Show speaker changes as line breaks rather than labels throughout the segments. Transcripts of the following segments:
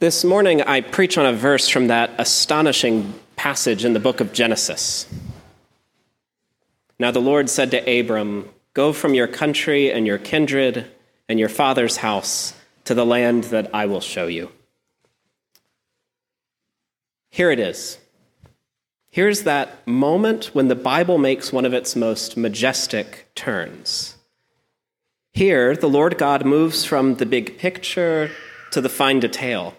This morning, I preach on a verse from that astonishing passage in the book of Genesis. Now, the Lord said to Abram, Go from your country and your kindred and your father's house to the land that I will show you. Here it is. Here's that moment when the Bible makes one of its most majestic turns. Here, the Lord God moves from the big picture to the fine detail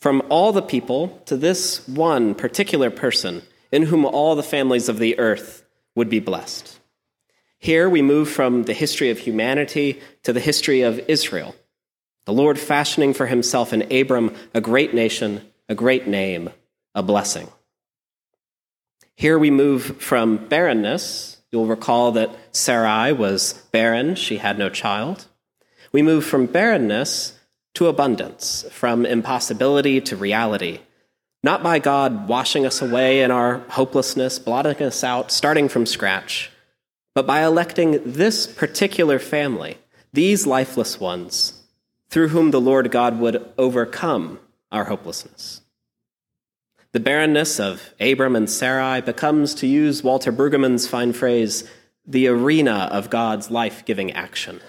from all the people to this one particular person in whom all the families of the earth would be blessed. Here we move from the history of humanity to the history of Israel, the Lord fashioning for himself in Abram a great nation, a great name, a blessing. Here we move from barrenness. You'll recall that Sarai was barren, she had no child. We move from barrenness to abundance, from impossibility to reality, not by God washing us away in our hopelessness, blotting us out, starting from scratch, but by electing this particular family, these lifeless ones, through whom the Lord God would overcome our hopelessness. The barrenness of Abram and Sarai becomes, to use Walter Brueggemann's fine phrase, the arena of God's life giving action.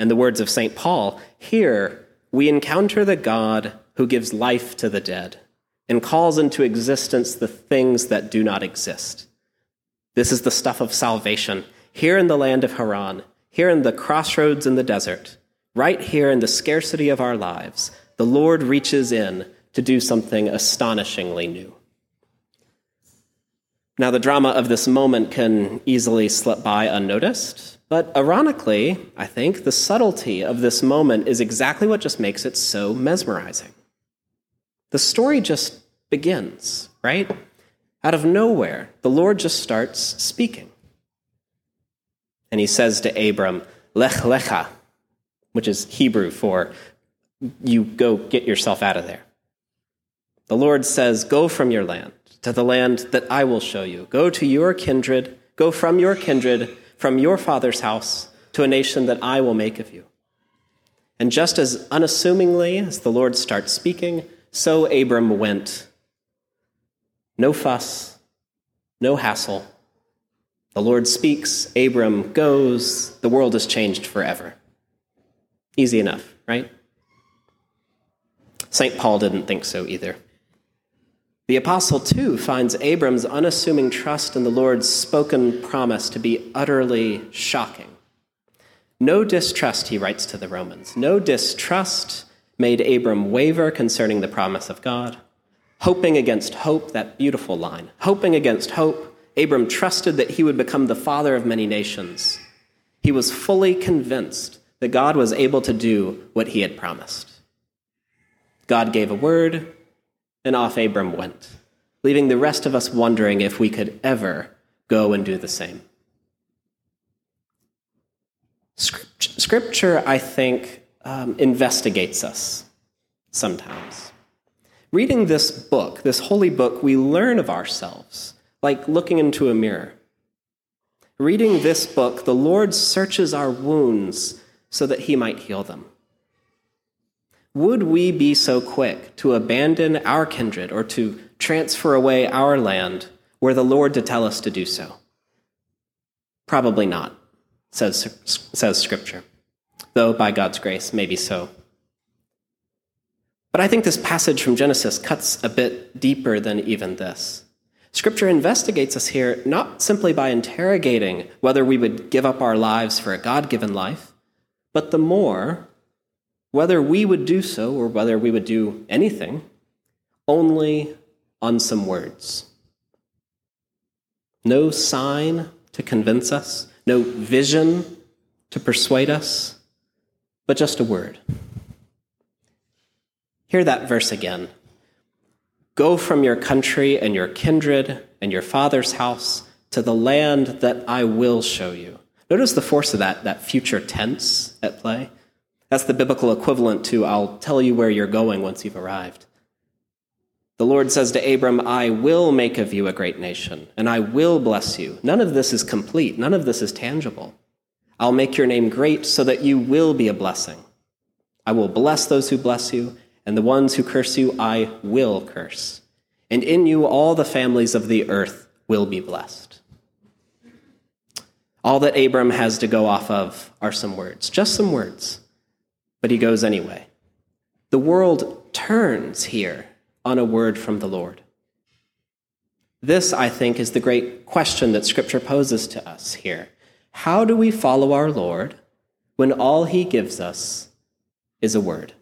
In the words of St. Paul, here we encounter the God who gives life to the dead and calls into existence the things that do not exist. This is the stuff of salvation, here in the land of Haran, here in the crossroads in the desert, right here in the scarcity of our lives. The Lord reaches in to do something astonishingly new. Now, the drama of this moment can easily slip by unnoticed. But ironically, I think the subtlety of this moment is exactly what just makes it so mesmerizing. The story just begins, right? Out of nowhere, the Lord just starts speaking. And he says to Abram, Lech Lecha, which is Hebrew for you go get yourself out of there. The Lord says, Go from your land to the land that I will show you. Go to your kindred, go from your kindred from your father's house to a nation that I will make of you. And just as unassumingly as the Lord starts speaking, so Abram went. No fuss, no hassle. The Lord speaks, Abram goes, the world is changed forever. Easy enough, right? St. Paul didn't think so either. The apostle, too, finds Abram's unassuming trust in the Lord's spoken promise to be utterly shocking. No distrust, he writes to the Romans, no distrust made Abram waver concerning the promise of God. Hoping against hope, that beautiful line. Hoping against hope, Abram trusted that he would become the father of many nations. He was fully convinced that God was able to do what he had promised. God gave a word, and off Abram went, leaving the rest of us wondering if we could ever go and do the same. Scripture, I think, um, investigates us sometimes. Reading this book, this holy book, we learn of ourselves, like looking into a mirror. Reading this book, the Lord searches our wounds so that he might heal them. Would we be so quick to abandon our kindred or to transfer away our land were the Lord to tell us to do so? Probably not, says, says Scripture, though by God's grace, maybe so. But I think this passage from Genesis cuts a bit deeper than even this. Scripture investigates us here not simply by interrogating whether we would give up our lives for a God given life, but the more whether we would do so or whether we would do anything, only on some words. No sign to convince us, no vision to persuade us, but just a word. Hear that verse again. Go from your country and your kindred and your father's house to the land that I will show you. Notice the force of that, that future tense at play. That's the biblical equivalent to, I'll tell you where you're going once you've arrived. The Lord says to Abram, I will make of you a great nation, and I will bless you. None of this is complete, none of this is tangible. I'll make your name great so that you will be a blessing. I will bless those who bless you, and the ones who curse you I will curse. And in you all the families of the earth will be blessed. All that Abram has to go off of are some words, just some words, but he goes anyway. The world turns here on a word from the Lord. This, I think, is the great question that Scripture poses to us here. How do we follow our Lord when all he gives us is a word?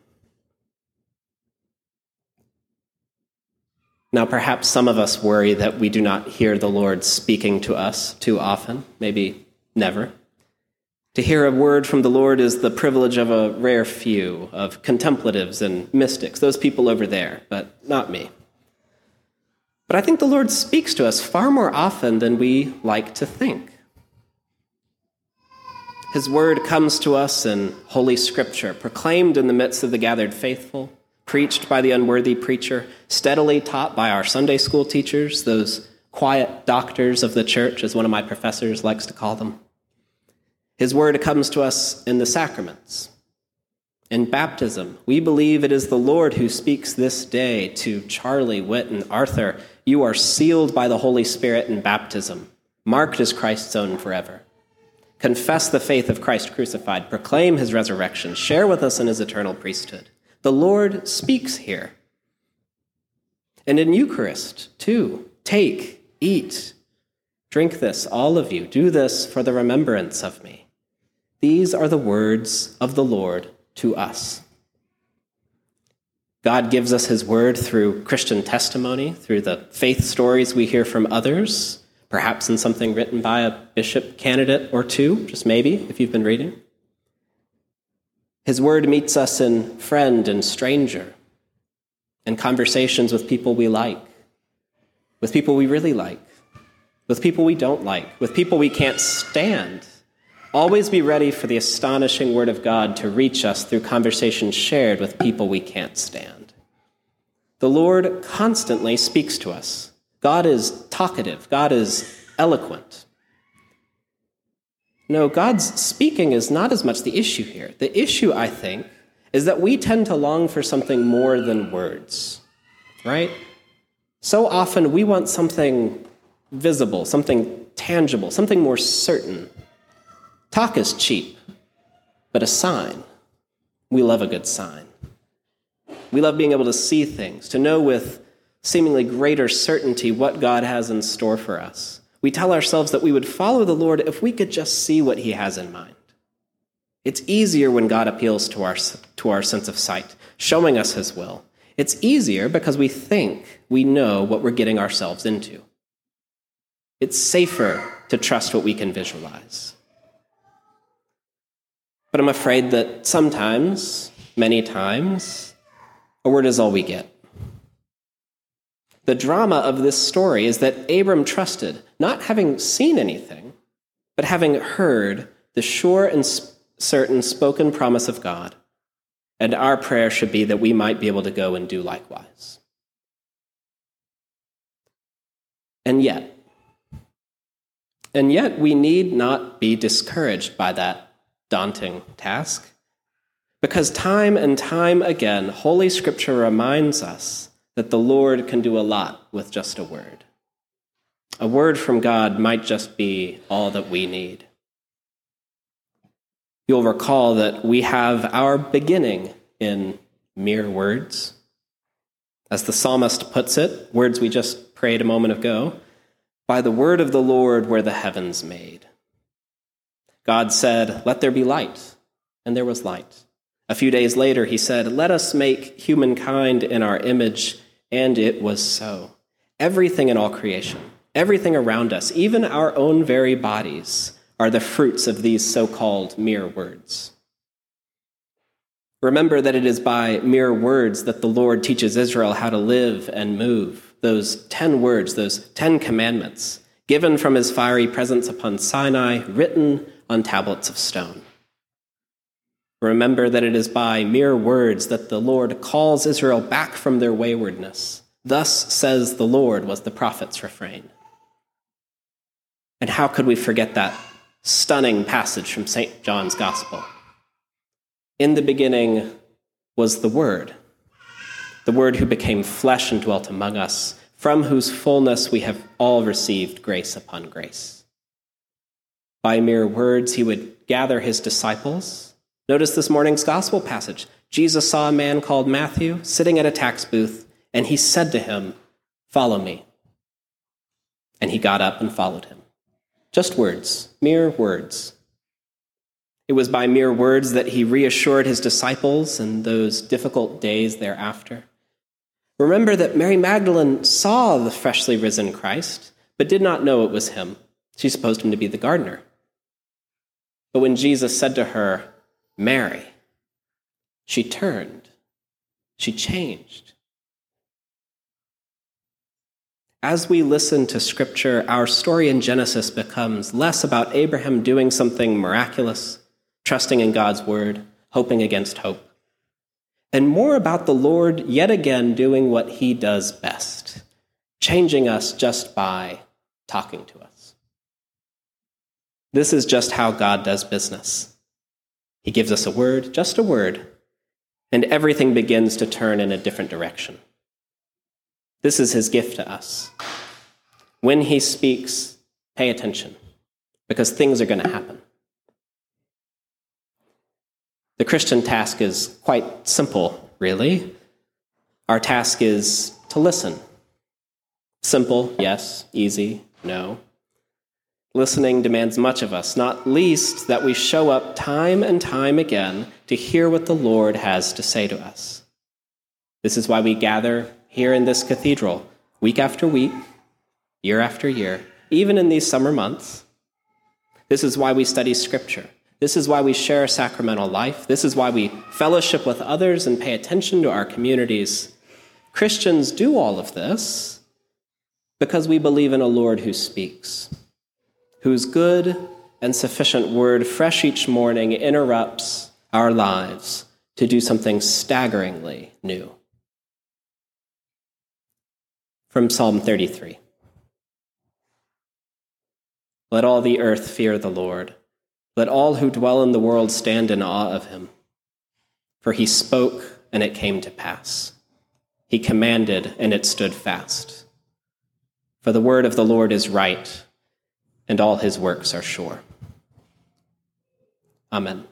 Now, perhaps some of us worry that we do not hear the Lord speaking to us too often, maybe never. To hear a word from the Lord is the privilege of a rare few, of contemplatives and mystics, those people over there, but not me. But I think the Lord speaks to us far more often than we like to think. His word comes to us in Holy Scripture, proclaimed in the midst of the gathered faithful, preached by the unworthy preacher, steadily taught by our Sunday school teachers, those quiet doctors of the church, as one of my professors likes to call them. His word comes to us in the sacraments. In baptism, we believe it is the Lord who speaks this day to Charlie, Whit, and Arthur. You are sealed by the Holy Spirit in baptism, marked as Christ's own forever. Confess the faith of Christ crucified, proclaim his resurrection, share with us in his eternal priesthood. The Lord speaks here. And in Eucharist, too, take, eat, drink this, all of you. Do this for the remembrance of me. These are the words of the Lord to us. God gives us his word through Christian testimony, through the faith stories we hear from others, perhaps in something written by a bishop candidate or two, just maybe, if you've been reading. His word meets us in friend and stranger, in conversations with people we like, with people we really like, with people we don't like, with people we can't stand Always be ready for the astonishing Word of God to reach us through conversations shared with people we can't stand. The Lord constantly speaks to us. God is talkative, God is eloquent. No, God's speaking is not as much the issue here. The issue, I think, is that we tend to long for something more than words, right? So often we want something visible, something tangible, something more certain. Talk is cheap, but a sign. We love a good sign. We love being able to see things, to know with seemingly greater certainty what God has in store for us. We tell ourselves that we would follow the Lord if we could just see what He has in mind. It's easier when God appeals to our, to our sense of sight, showing us His will. It's easier because we think we know what we're getting ourselves into. It's safer to trust what we can visualize. But I'm afraid that sometimes, many times, a word is all we get. The drama of this story is that Abram trusted, not having seen anything, but having heard the sure and certain spoken promise of God. And our prayer should be that we might be able to go and do likewise. And yet, and yet we need not be discouraged by that daunting task. Because time and time again, Holy Scripture reminds us that the Lord can do a lot with just a word. A word from God might just be all that we need. You'll recall that we have our beginning in mere words. As the psalmist puts it, words we just prayed a moment ago, by the word of the Lord were the heavens made. God said, Let there be light, and there was light. A few days later, he said, Let us make humankind in our image, and it was so. Everything in all creation, everything around us, even our own very bodies, are the fruits of these so called mere words. Remember that it is by mere words that the Lord teaches Israel how to live and move. Those ten words, those ten commandments, given from his fiery presence upon Sinai, written on tablets of stone. Remember that it is by mere words that the Lord calls Israel back from their waywardness. Thus says the Lord, was the prophet's refrain. And how could we forget that stunning passage from St. John's Gospel? In the beginning was the Word, the Word who became flesh and dwelt among us, from whose fullness we have all received grace upon grace. By mere words, he would gather his disciples. Notice this morning's gospel passage. Jesus saw a man called Matthew sitting at a tax booth, and he said to him, Follow me. And he got up and followed him. Just words, mere words. It was by mere words that he reassured his disciples in those difficult days thereafter. Remember that Mary Magdalene saw the freshly risen Christ, but did not know it was him. She supposed him to be the gardener. But when Jesus said to her, Mary, she turned, she changed. As we listen to Scripture, our story in Genesis becomes less about Abraham doing something miraculous, trusting in God's word, hoping against hope, and more about the Lord yet again doing what he does best, changing us just by talking to us. This is just how God does business. He gives us a word, just a word, and everything begins to turn in a different direction. This is his gift to us. When he speaks, pay attention, because things are going to happen. The Christian task is quite simple, really. Our task is to listen. Simple, yes. Easy, no. Listening demands much of us, not least that we show up time and time again to hear what the Lord has to say to us. This is why we gather here in this cathedral, week after week, year after year, even in these summer months. This is why we study Scripture. This is why we share sacramental life. This is why we fellowship with others and pay attention to our communities. Christians do all of this because we believe in a Lord who speaks, whose good and sufficient word, fresh each morning, interrupts our lives to do something staggeringly new from Psalm 33. Let all the earth fear the Lord. Let all who dwell in the world stand in awe of him. For he spoke, and it came to pass. He commanded, and it stood fast. For the word of the Lord is right, and all his works are sure. Amen.